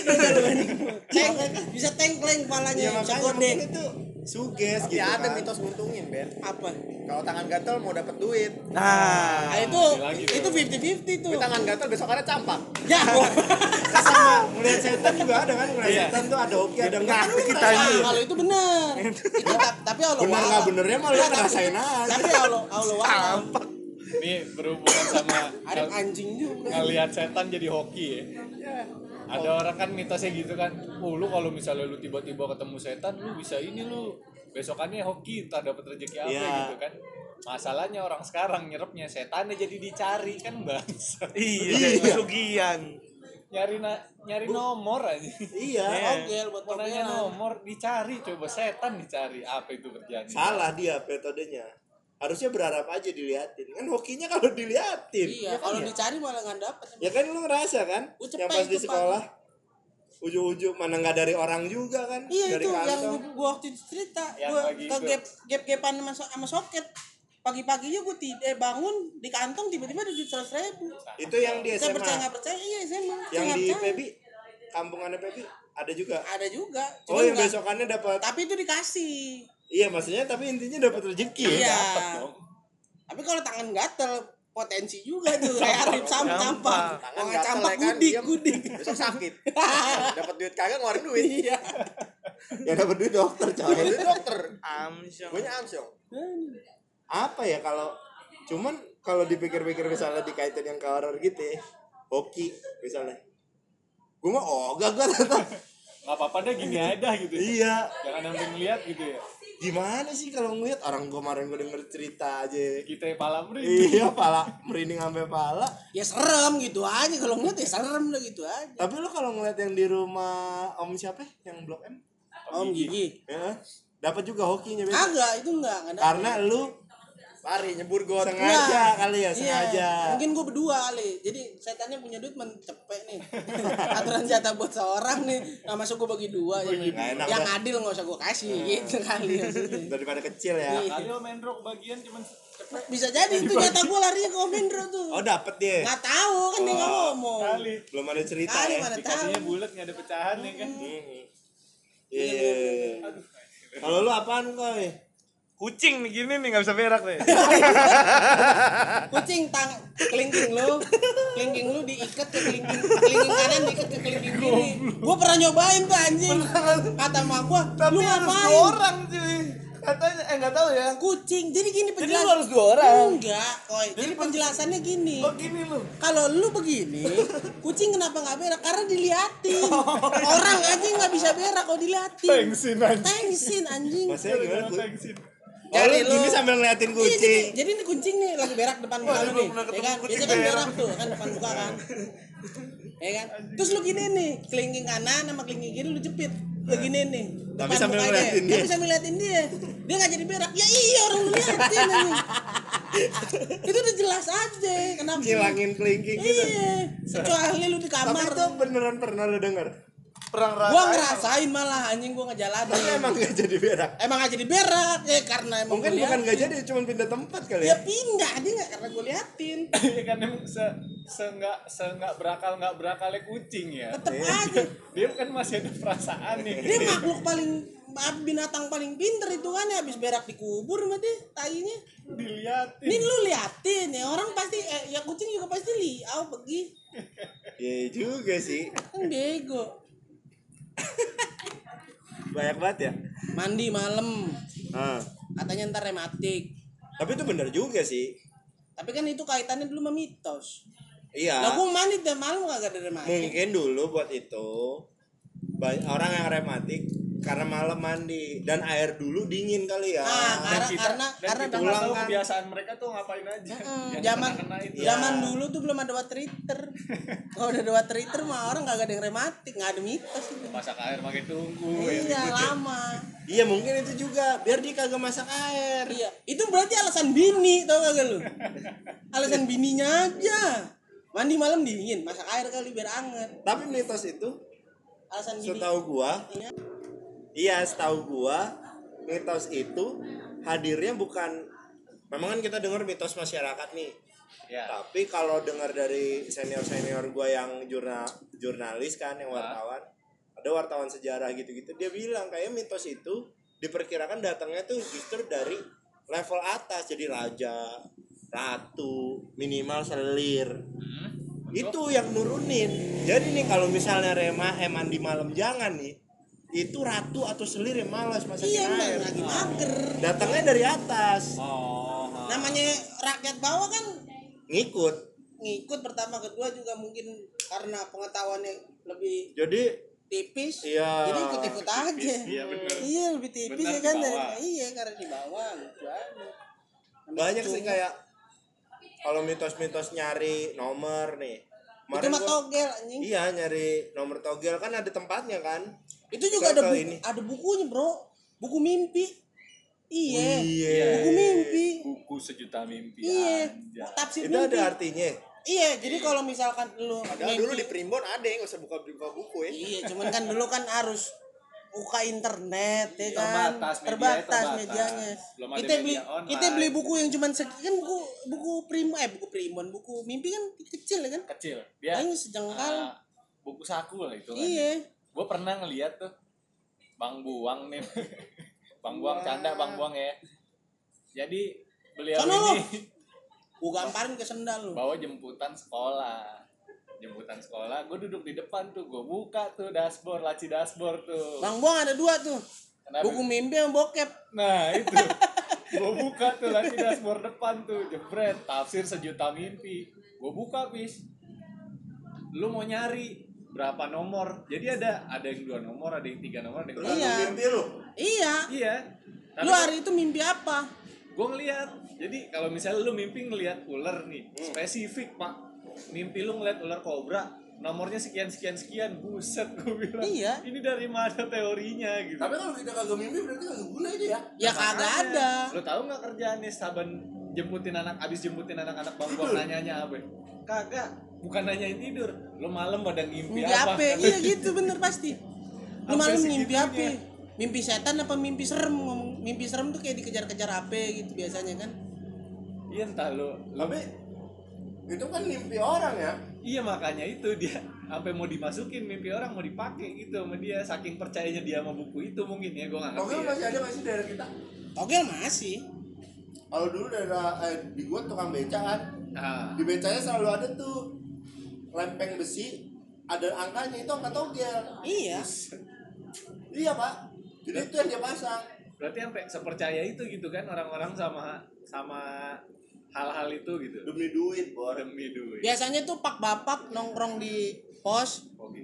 Ceng, bisa tengkleng Iya palanya, bisa godek. mungkin itu suges Tapi gitu ada kan. mitos nguntungin, Ben. Apa? Kalau tangan gatel mau dapat duit. Nah, Nah, itu lagi tuh. itu 50-50 tuh. Tapi tangan gatel besokannya campak. Ya, sama melihat setan juga ada kan melihat Iya. setan tuh ada hoki ada enggak Ngaku kita Nah, ini. kalau itu benar. tapi Allah bener wa'alam. nggak benernya lu Nggak, tapi- ngerasain aja Tapi Allah Allah wa'alam. Nih berhubungan sama Ada anjing juga. ngelihat setan jadi hoki ya. Ada orang kan mitosnya gitu kan. Oh lu kalau misalnya lu tiba-tiba ketemu setan lu bisa ini lu besokannya hoki entah dapat rezeki apa Iya. gitu kan. Masalahnya orang sekarang nyerapnya setannya jadi dicari kan bangsa. Iya, kesugihan. nyari na nyari nomor aja. iya Oke, buat Mau nanya pameran. nomor dicari coba setan dicari apa itu kerjanya? salah dia metodenya harusnya berharap aja diliatin kan hokinya kalau diliatin Iya, ya kan kalau ya? dicari malah nggak dapet. ya kan lu ngerasa kan Gua cepet yang pas di sekolah ujung-ujung mana nggak dari orang juga kan Iya dari itu yang kantong gua, gua waktu itu cerita, Yang gua ke gap gap gapan sama, so- sama soket. Pagi-paginya gua tid eh, bangun di kantong tiba-tiba ada duit seratus ribu. itu yang di Saya SMA percaya nggak percaya, iya saya mah. Saya yang di percaya. Pebi kampungannya Pebi ada juga Ada juga. oh cuman yang besokannya dapat Tapi itu dikasih. Iya maksudnya tapi intinya dapat rezeki ya Iya. Dapet dong. Tapi kalau tangan gatel potensi juga tuh kayak Arif sam Campak. Tangan gatel campak ya kan, gudik gudik. Besok sakit. dapat duit kagak ngeluarin duit. Iya. yang dapat duit dokter Dapat coy duit dokter. Amsyong. Gue nya Amsyong. apa ya kalau cuman kalau dipikir-pikir misalnya dikaitin yang ke horror gitu ya hoki misalnya gue mah oh gak gue nggak apa-apa deh gini aja gitu iya jangan sampai ngeliat gitu ya gimana sih kalau ngeliat orang gue kemarin gue denger cerita aja? Kita pala merinding. Iya pala merinding sampai pala. Ya serem gitu aja kalau ngeliat ya serem lah gitu aja. tapi lo kalau ngeliat yang di rumah om siapa ya? yang blok M? Om Gigi. ya dapat juga hokinya biasa Agak itu enggak, enggak karena lu Lari nyebur got. sengaja kali ya Iya, sengaja Mungkin gue berdua kali. Jadi setannya punya duit mencepek nih. Aturan jatah buat seorang nih. Nah, masuk gue bagi dua. Yang, Nggak enak, yang dah. adil nggak usah gue kasih gitu kali. maksudnya. daripada kecil ya Iya. kali lo main rock bagian cuman cepet Bisa jadi itu jatah gue larinya ke Om Hendro tuh. oh dapet dia Nggak tahu kan dia nggak ngomong. kali belum ada cerita Kali ya mana dikasihnya tahu. bulat nggak ada pecahan ya kan Hmm. Iya. Kalau lu apaan koy? Kucing nih gini nih nggak bisa berak nih Kucing tang kelingking lu, kelingking lu diikat ke kelingking kelingking kanan diikat ke kelingking kiri. Gue pernah nyobain tuh anjing. Kata mak gua, tapi lu harus ngapain? dua orang cuy. Katanya eh nggak tahu ya. Kucing jadi gini jadi penjelasan lu harus dua orang? Enggak koi. Jadi penjelasannya gini. Oh gini lu. Kalau lu begini kucing kenapa nggak berak? Karena diliatin. Orang aja nggak bisa berak kalau diliatin. Tengsin anjing. tengsin anjing. Maksudnya gimana? Tengsin. Oh, lu gini sambil ngeliatin Iya, jadi, kucing. jadi ini kucing nih lagi berak depan muka lu nih, ya kan? Biasanya kan berak. tuh kan depan muka kan, ya kan? Terus lu gini nih, kelingking kanan sama kelingking kiri lu jepit, lu gini nih. Tapi depan sambil mukanya. ngeliatin dia. Tapi sambil ngeliatin dia, dia nggak jadi berak. Ya iya orang lu liatin. Itu udah jelas aja, kenapa? Ngilangin kelingking gitu. Iya, kecuali lu di Tapi kamar. itu beneran pernah lu denger? Perang Gua rasa ngerasain malah anjing gua Tapi ngejalanin. emang gak jadi berak. Emang gak jadi berak ya karena emang Mungkin gua bukan gak jadi, cuma pindah tempat kali Ya ya. pindah dia nggak karena gue liatin. ya kan emang se se nggak se nggak berakal nggak berakalnya kucing ya Tetep aja. dia kan masih ada perasaan nih Dia makhluk paling binatang paling pinter itu kan ya habis berak dikubur sama dia tainya. diliatin Ini lu liatin ya orang pasti eh, ya kucing juga pasti liau pergi. Iya juga sih. Kan bego. Banyak banget ya. Mandi malam Ah. katanya ntar rematik. Tapi itu bener juga sih. Tapi kan itu kaitannya dulu sama mitos. Iya. Lah gua mandi tiap malam kagak ada rematik. Mungkin dulu buat itu orang yang rematik karena malam mandi dan air dulu dingin kali ya. Ah, dan karena kita karena dan karena kita tahu kan. kebiasaan mereka tuh ngapain aja Hmm, Yang zaman itu. zaman dulu tuh belum ada water heater. Kalau udah ada water heater mah orang kagak ada yang rematik, nggak ada mitos itu. masak air pakai tunggu ya Iya, lama. Iya mungkin itu juga biar dia kagak masak air. Iya, itu berarti alasan bini tau gak lu? Alasan bininya aja. Mandi malam dingin, masak air kali biar anget. Tapi mitos itu Alasan bini. setahu gua iya setahu gua mitos itu hadirnya bukan memang kan kita dengar mitos masyarakat nih. Ya tapi kalau dengar dari senior senior gua yang jurnal jurnalis kan yang wartawan ada wartawan sejarah gitu-gitu dia bilang kayak mitos itu diperkirakan datangnya tuh justru dari level atas jadi raja ratu minimal selir itu yang nurunin jadi nih kalau misalnya Rema eh mandi malam jangan nih itu ratu atau selir yang malas masakin Iya, air lagi mager. datangnya dari atas oh Namanya rakyat bawah kan ngikut ngikut pertama kedua juga mungkin karena pengetahuannya lebih jadi tipis. Iya. Jadi ikut-ikut aja. iya bener Iya, lebih tipis Benar ya di kan. bawah. Iya, karena di bawah gitu banyak sih kayak kalau mitos-mitos nyari nomor nih Itu Kemarin mah gua- togel anjing. iya nyari nomor togel kan ada tempatnya kan Itu juga ada Ke- ke buku, ini. ada bukunya, Bro. Buku mimpi. Iya. Iya. Buku mimpi. buku sejuta mimpi Iya. Tafsir itu mimpi. ada artinya Iya, jadi kalau misalkan lu Padahal mimpi- dulu di Primbon ada yang usah buka buka buku ya. Iya, cuman kan dulu kan harus buka internet ya kan? Terbatas, media terbatas terbatas. medianya. Belum ada kita beli media online. kita beli buku yang cuman segi kan buku buku prima eh buku primbon buku mimpi kan kecil ya kan? Kecil. Dia Paling sejengkal. Ah, buku saku lah itu kan. Iya. Gue pernah ngeliat tuh bang buang nih. Bang buang canda bang buang ya. Jadi beliau Sono lu. ini gua gamparin ke sendal lu bawa jemputan sekolah jemputan sekolah gue duduk di depan tuh gue buka tuh dashboard laci dashboard tuh. Bang buang ada dua tuh. Kenapa? buku mimpi sama bokep. Nah itu. Gue buka tuh lagi dashboard depan tuh jebret tafsir sejuta mimpi. Gue buka pis lu mau nyari berapa nomor? Jadi ada ada yang dua nomor ada yang tiga nomor ada yang Iya. mimpi lu? Iya. iya. Lu hari itu mimpi apa? gue ngeliat jadi kalau misalnya lu mimpi ngeliat ular nih spesifik pak mimpi lu ngeliat ular kobra nomornya sekian sekian sekian buset gue bilang Iya. ini dari mana teorinya gitu tapi kalau kita kagak mimpi berarti kagak guna itu ya Ya kagak ada. Lo tahu nggak kerjaannya saban jemputin anak abis jemputin anak-anak bangkuan nanyanya apa? Kagak, bukan nanyain tidur. Lo malam pada ngimpi Mimpi apa? apa? Iya gitu bener pasti. Lu malam mimpi segitunya. apa? Mimpi setan apa mimpi serem ngomong mimpi serem tuh kayak dikejar-kejar apa gitu biasanya kan Iya entah lo. lo- tapi itu kan mimpi orang ya. Iya makanya itu dia sampai mau dimasukin mimpi orang mau dipakai gitu sama dia. Saking percayanya dia sama buku itu mungkin ya gue nggak ngerti. Togel ya. masih ada masih daerah kita? Togel masih. Kalau dulu daerah eh, di gua tukang becaan Nah, di becanya selalu ada tuh lempeng besi ada angkanya itu angka togel. Iya. Iya pak. Jadi itu yang dia pasang. Berarti sampai sepercaya itu gitu kan orang-orang sama sama hal-hal itu gitu. demi duit bor Demi duit. biasanya tuh pak bapak nongkrong di pos Oke.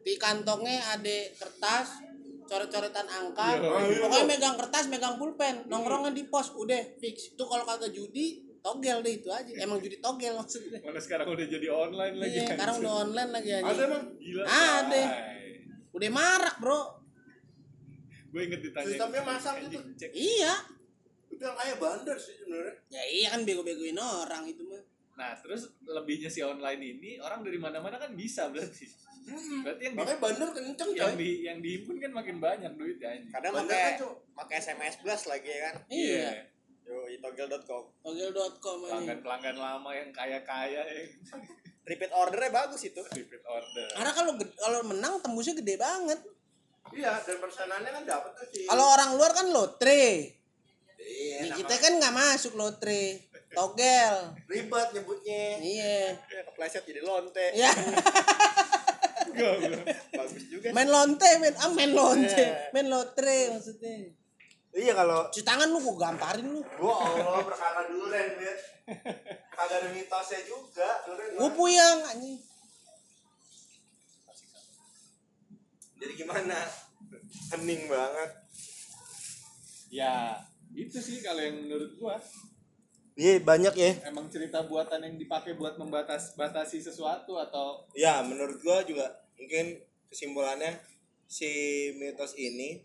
di kantongnya ada kertas coret-coretan angka Yo, pokoknya megang kertas megang pulpen nongkrongnya di pos udah fix itu kalau kagak judi togel deh itu aja emang judi togel maksudnya Mana sekarang udah jadi online lagi. iya sekarang udah online lagi aja ada emang Gila. Ada. udah marak bro Gue inget ditanya. Sistemnya masang gitu. Cek. iya itu yang kayak bandar sih sebenarnya ya iya kan bego-begoin orang itu mah Nah, terus lebihnya si online ini orang dari mana-mana kan bisa berarti. Berarti yang di, makanya bandar kenceng yang coy di yang dihimpun kan makin banyak duit ya anjing. Kadang pakai kan, Cuk. pakai SMS blast lagi ya kan. iya Yo, togel.com. togel.com aja Pelanggan-pelanggan lama yang kaya-kaya yang Repeat ordernya bagus itu. repeat order. karena kalau kalau menang tembusnya gede banget iya dan persenannya kan dapat tuh sih kalau orang luar kan lotre iya nama- kita kan nggak masuk lotre. Togel. Ribet nyebutnya. Iya. Ya, kepleset jadi lonte. ya Bagus juga. main lonte main ah main lonte. Iya. main lotre maksudnya. Iya kalau cuci tangan lu gua gamparin lu. Gua Allah perkara duren bet kagak ada mitosnya juga duren gua mah. puyang anjing. Jadi gimana? Hening banget. Ya, itu sih kalau yang menurut gua. Iya banyak ya. Emang cerita buatan yang dipakai buat membatas batasi sesuatu atau ya menurut gua juga mungkin kesimpulannya si mitos ini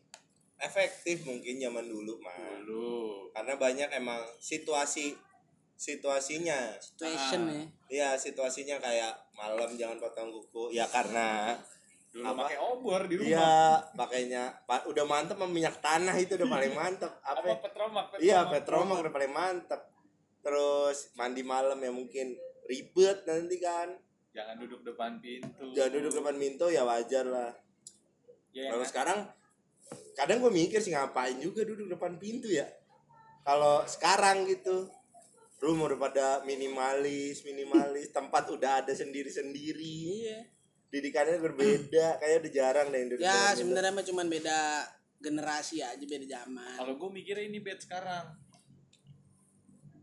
efektif mungkin zaman dulu mah dulu. karena banyak emang situasi situasinya. Situation ya. Iya situasinya kayak malam jangan potong kuku. Ya karena Dulu Apa? pakai obor di rumah. Iya, pakainya pa- udah mantep sama minyak tanah itu udah paling mantep. Apa Apa? petromak? Iya, petromak udah paling mantep. Terus mandi malam ya mungkin ribet nanti kan. Jangan duduk depan pintu. Jangan duduk depan pintu ya wajar lah. Ya, Kalau kan? sekarang kadang gue mikir sih ngapain juga duduk depan pintu ya. Kalau sekarang gitu rumah udah pada minimalis, minimalis, tempat udah ada sendiri-sendiri. iya Didikannya berbeda, kayak udah jarang deh duduk ya sebenarnya mah cuman beda generasi aja beda zaman Kalau gue mikirnya ini bed sekarang.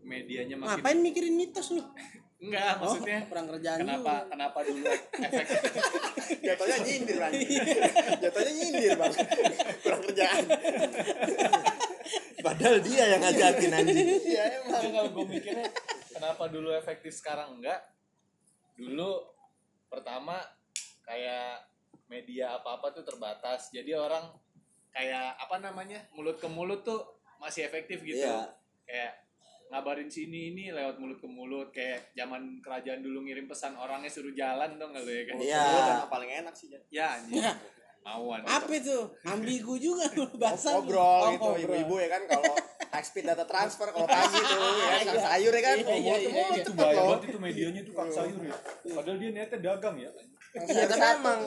Medianya makin ngapain mikirin mitos lu Enggak, maksudnya oh, kurang kerjaan kenapa juga. kenapa dulu efek Jatuhnya nyindir bang. Jatuhnya nyindir bang. Kurang kerjaan. Padahal dia yang ngajakin anjing. Iya emang. Kalau gue mikirnya kenapa dulu efektif sekarang enggak dulu pertama kayak media apa-apa tuh terbatas jadi orang kayak apa namanya mulut ke mulut tuh masih efektif gitu Iya. kayak ngabarin sini ini lewat mulut ke mulut kayak zaman kerajaan dulu ngirim pesan orangnya suruh jalan dong nggak lo ya kan Iya. Emang paling enak sih. Ya anjing Ya. mauan apa itu ambigu juga bahasa. Ngobrol Oh, gitu ibu-ibu ya kan kalau high speed data transfer kalau pagi tuh ya kan sayur ya kan. Iya, iya, iya, iya. itu bahaya banget itu medianya tuh kang sayur ya padahal dia niatnya dagang ya Iya, tapi emang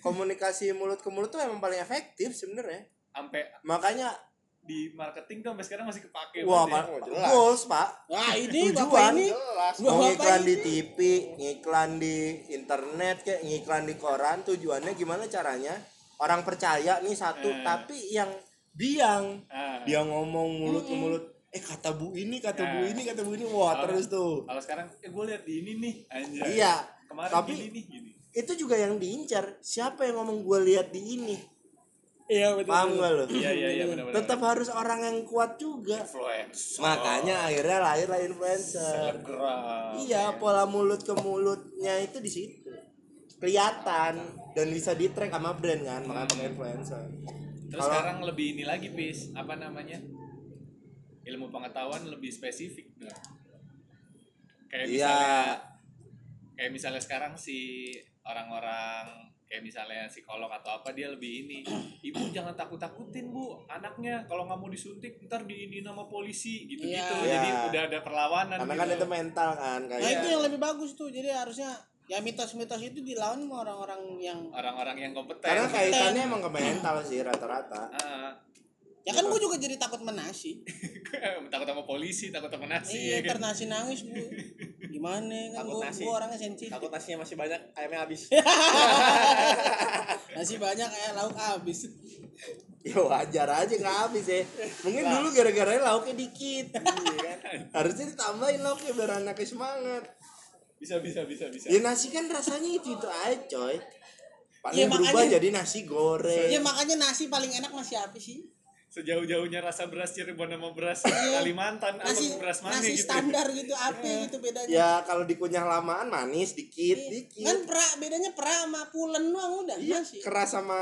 komunikasi mulut ke mulut tuh emang paling efektif sebenarnya. sampai Makanya di marketing tuh sampai sekarang masih kepake wah, ya. Pak, Oh, jelas. goals, Pak. wah ini Tujuan. bapak ini Jelas. Mau Bapak ngiklan di. TV, ngiklan di internet, kayak ngiklan di koran, tujuannya gimana caranya? Orang percaya nih satu, Eh. tapi yang biang Ah. dia ngomong mulut ke mulut eh kata bu ini kata bu Nah. ini kata bu ini wah Kalau- terus tuh Kalau sekarang eh gue lihat di ini nih anjir. iya Kemarin tapi gini nih gini. Itu juga yang diincar siapa yang ngomong gue lihat di ini Iya betul. paham gak lo Iya iya iya benar benar. tetap harus orang yang kuat juga influence. makanya akhirnya lahirlah influencer Selebgram. iya pola mulut ke mulutnya itu di situ kelihatan dan bisa di track sama brand kan makanya pakai influencer Terus Kalau- sekarang lebih ini lagi pis apa namanya ilmu pengetahuan lebih spesifik. Kayak Iya. misalnya kayak misalnya sekarang si orang-orang kayak misalnya psikolog atau apa dia lebih ini ibu jangan takut takutin bu anaknya kalau nggak mau disuntik ntar di ini nama polisi gitu gitu Iya. jadi Iya. udah ada perlawanan karena gitu. kan itu mental kan Nah kayak itu yang lebih bagus tuh. Jadi harusnya ya mitos-mitos itu dilawan sama orang-orang yang orang-orang yang kompeten karena kaitannya emang ke mental sih rata-rata Ah, ya kan gue juga jadi takut menasi. takut sama polisi takut sama nasi iya, ya kan? ntar nasi nangis bu. Gimana kan Takut gue nasi. gue orangnya sensitif. Takut nasinya masih banyak, ayamnya habis. nasi banyak kayak lauk habis. ya wajar aja nggak habis ya mungkin dulu gara-gara lauknya dikit Iya kan? harusnya ditambahin lauknya biar anaknya semangat bisa bisa bisa bisa ya nasi kan rasanya itu itu aja coy paling Iya, berubah makanya- jadi nasi goreng Ya makanya nasi paling enak nasi apa sih? Sejauh-jauhnya rasa beras Cirebon sama beras Iya. Kalimantan apa Nasi beras mana nasi gitu standar gitu apa gitu bedanya? ya kalau dikunyah lamaan manis dikit Iya. dikit Kan pra bedanya pra sama pulen doang udah iya nasi. keras sama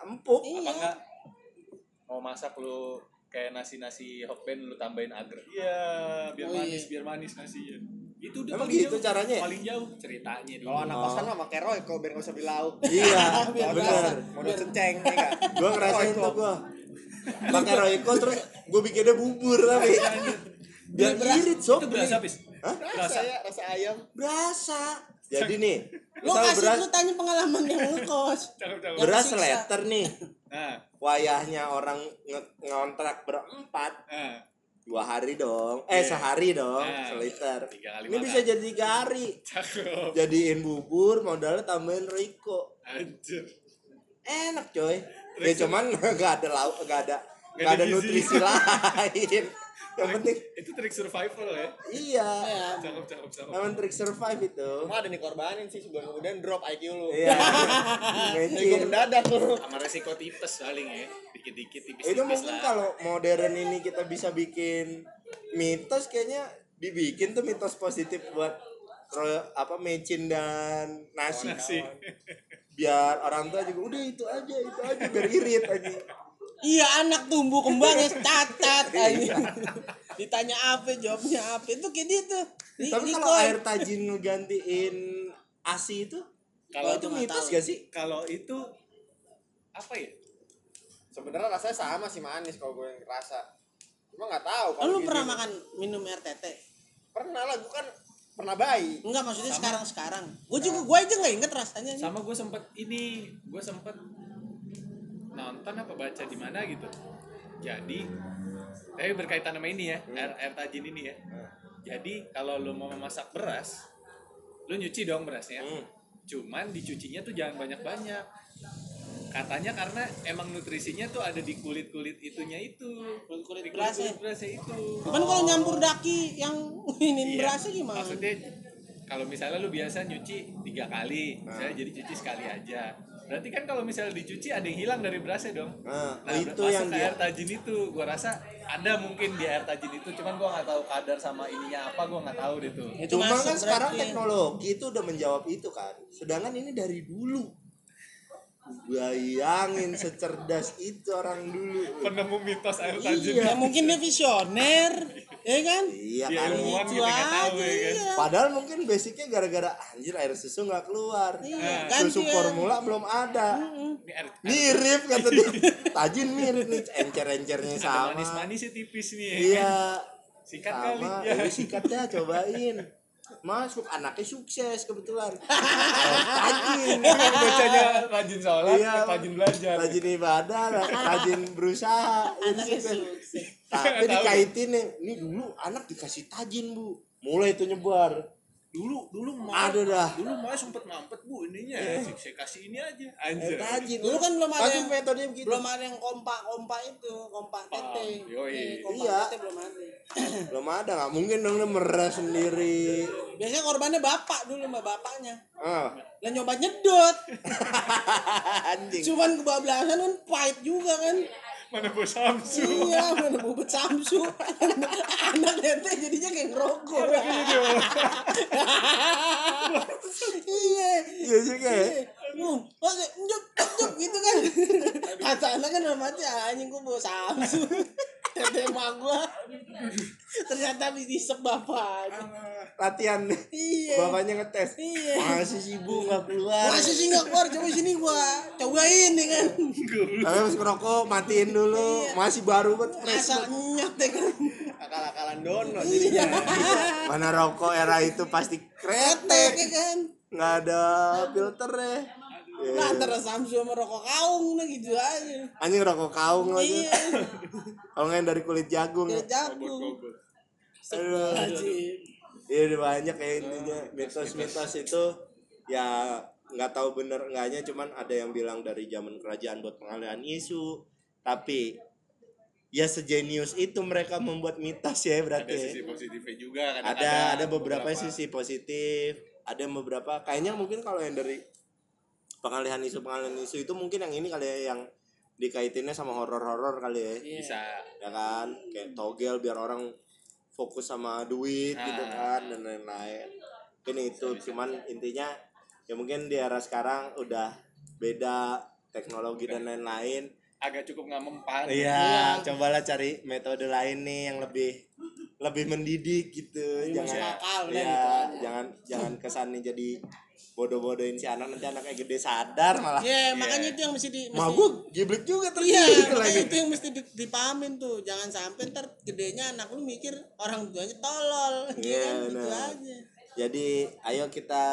empuk apa Iya. enggak mau masak lu kayak nasi nasi hokben lu tambahin agar iya biar Oh, manis iya. biar manis nasinya itu udah Emang paling gitu jauh, caranya ya? paling jauh ceritanya dulu Kalau anak kosan mah pakai roy kalau biar nggak usah beli lauk. iya Biar bener Mau ya enggak? gue ngerasain tuh gue pakai royco terus gue bikinnya bubur tapi. Biar irit sob. itu berasa bis Hah? berasa? Rasa ya, rasa ayam. berasa. Jadi nih Lu misal kasih beras lu tanya pengalaman yang ngekos. cakep cakep beras letter nih. Nah. Wayahnya orang nge- ngontrak berempat. Nah. Dua hari dong. Eh Iya. sehari dong Nah, seliter. Ini bisa jadi tiga hari. Cakep. Jadiin bubur modalnya tambahin Riko anjir. Enak coy ya cuman nggak ada lauk nggak ada nggak ada nutrisi lain. Yang penting itu trik survival ya? Iya. Ya. cakep cakep. Cakep Emang trik survive itu. Cuma ada nih korbanin sih sebulan kemudian drop IQ lu. iya. IQ mendadak lu. sama resiko tipes paling ya dikit-dikit tipis-tipis itu mungkin kalau modern ini kita bisa bikin mitos kayaknya dibikin tuh mitos positif buat apa mecin dan nasi. Nasi biar orang tua juga udah itu aja itu aja biar irit aja Iya anak tumbuh kembangnya cacat Iya. aja. Ditanya apa jawabnya apa itu kayak gitu. Di- tapi kalau air tajin ngegantiin asi itu Kalau itu mitos gak sih kalau itu apa ya Sebenarnya rasanya sama sih manis kalau gue yang rasa. Cuma nggak tahu. Kalau lu gini. pernah makan minum RTT? Pernah lah, gue kan pernah bayi. Enggak maksudnya sekarang sekarang. Gue juga gue aja nggak inget rasanya. nih. sama gue sempet ini gue sempet nonton apa baca di mana gitu jadi tapi berkaitan sama ini ya air, air tajin ini ya jadi kalau lu mau memasak beras lu nyuci dong berasnya Hmm. cuman dicucinya tuh jangan banyak banyak katanya karena emang nutrisinya tuh ada di kulit kulit itunya itu Kulit-kulit Di berasnya. berasnya itu Kan kalau nyampur daki yang ini Iya. berasnya gimana? Maksudnya kalau misalnya lu biasa nyuci tiga kali, misalnya jadi cuci sekali aja. Berarti kan kalau misalnya dicuci ada yang hilang dari berasnya dong. nah, Nah, itu yang dia air tajin itu, gua rasa ada mungkin di air tajin itu, cuman gua nggak tahu kadar sama ininya apa, gua nggak tahu deh tuh. Itu Cuma kan sekarang teknologi itu udah menjawab itu kan. Sedangkan ini dari dulu. Bayangin secerdas itu orang dulu. Penemu mitos air tajin. Ya mungkin dia visioner, ya kan? Iya Iya, ilmuwan Itu aja, ya kan. iya. Padahal mungkin basicnya gara-gara anjir air susu nggak keluar. Iya, Susu ganti ya. formula belum ada. Mirip kata dia. Tajin mirip nih, encer-encernya sama. manis-manisnya tipis nih. ya kan? Iya. Sikat sama. kali. Ya. Ya. sikat dah cobain. Masuk anaknya sukses kebetulan. Tajin. Bacanya rajin sholat, Iya. rajin belajar. rajin ibadah, rajin berusaha. Jadi Anaknya sukses. Tapi dikaitin nih, ini dulu anak dikasih tajin bu, mulai itu nyebar. Dulu dulu mau Aduh dah. dulu mau sempet mampet bu ininya saya kasih ini aja anjir Tajin. Dulu kan belum ada yang- metodenya begitu. belum ada yang kompak kompak itu kompak tete Yoi. Eh, kompak Iya. tete belum ada Belum ada nggak mungkin dong dia meres sendiri. biasanya korbannya bapak dulu mbak bapaknya Ah. lah nyoba nyedot Anjing. cuman kebablasan kan pahit juga kan mana bos Samsu? Iya mana bubut samsu? Anak tete jadinya kayak ngerokok. Iya Iya. Juga ya. Uh, masih njuk njuk gitu kan. Kata anak kan dalam hati anjing gua bawa Samsu. Tete emak gua. Ternyata habis disep bapak. Latihan. Iya. Bapaknya ngetes. Iya. Masih sibuk nggak keluar. Masih sih nggak keluar, coba sini gua cobain ya kan. Tapi habis ngerokok matiin dulu. Masih baru banget fresh. Asal nyet ya kan. akal-akalan dono jadinya Mana rokok era itu pasti Kretek kretek. ya kan. Nggak ada filternya. Iya. Nah, antara Samsu sama rokok kaung nah gitu aja. Anjing rokok kaung lagi. Iya, Kalau nggak yang dari kulit jagung. dia ya. jagung. Aduh. Anjing. Iya udah banyak ya intinya mitos-mitos itu ya nggak tahu bener enggaknya cuman ada yang bilang dari zaman kerajaan buat pengalihan isu tapi ya sejenius itu mereka membuat mitos ya ada berarti ya. sisi positifnya juga kan ada ada beberapa sisi positif ada beberapa kayaknya mungkin kalau yang dari pengalihan isu pengalihan isu itu mungkin yang ini kali ya yang dikaitinnya sama horor-horor kali ya. Bisa. Ya kan? Kayak togel biar orang fokus sama duit gitu Ah. kan dan lain-lain. Mungkin itu cuman intinya ya mungkin di era sekarang udah beda teknologi dan lain-lain. Agak cukup nggak mempan. Iya cobalah cari metode lain nih yang lebih lebih mendidik gitu. Lebih jangan akal, iya, gitu jangan jangan kesannya jadi bodoh-bodohin si anak nanti anaknya gede sadar malah Iya, makanya itu yang mesti di mau mesti- gue giblek juga terus Iya, gitu makanya lagi itu yang mesti di- dipahamin tuh. Jangan sampai ntar gedenya anak lu mikir orang tuanya tolol. Iya, Iya, kan? gitu benar. aja. Jadi ayo kita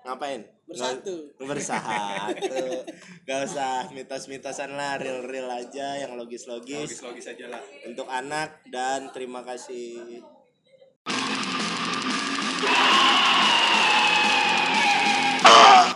ngapain? Bersatu. Nge- Bersatu. Gak usah mitos-mitosan lah, real-real aja yang logis-logis logis logis aja lah untuk anak dan terima kasih Ah!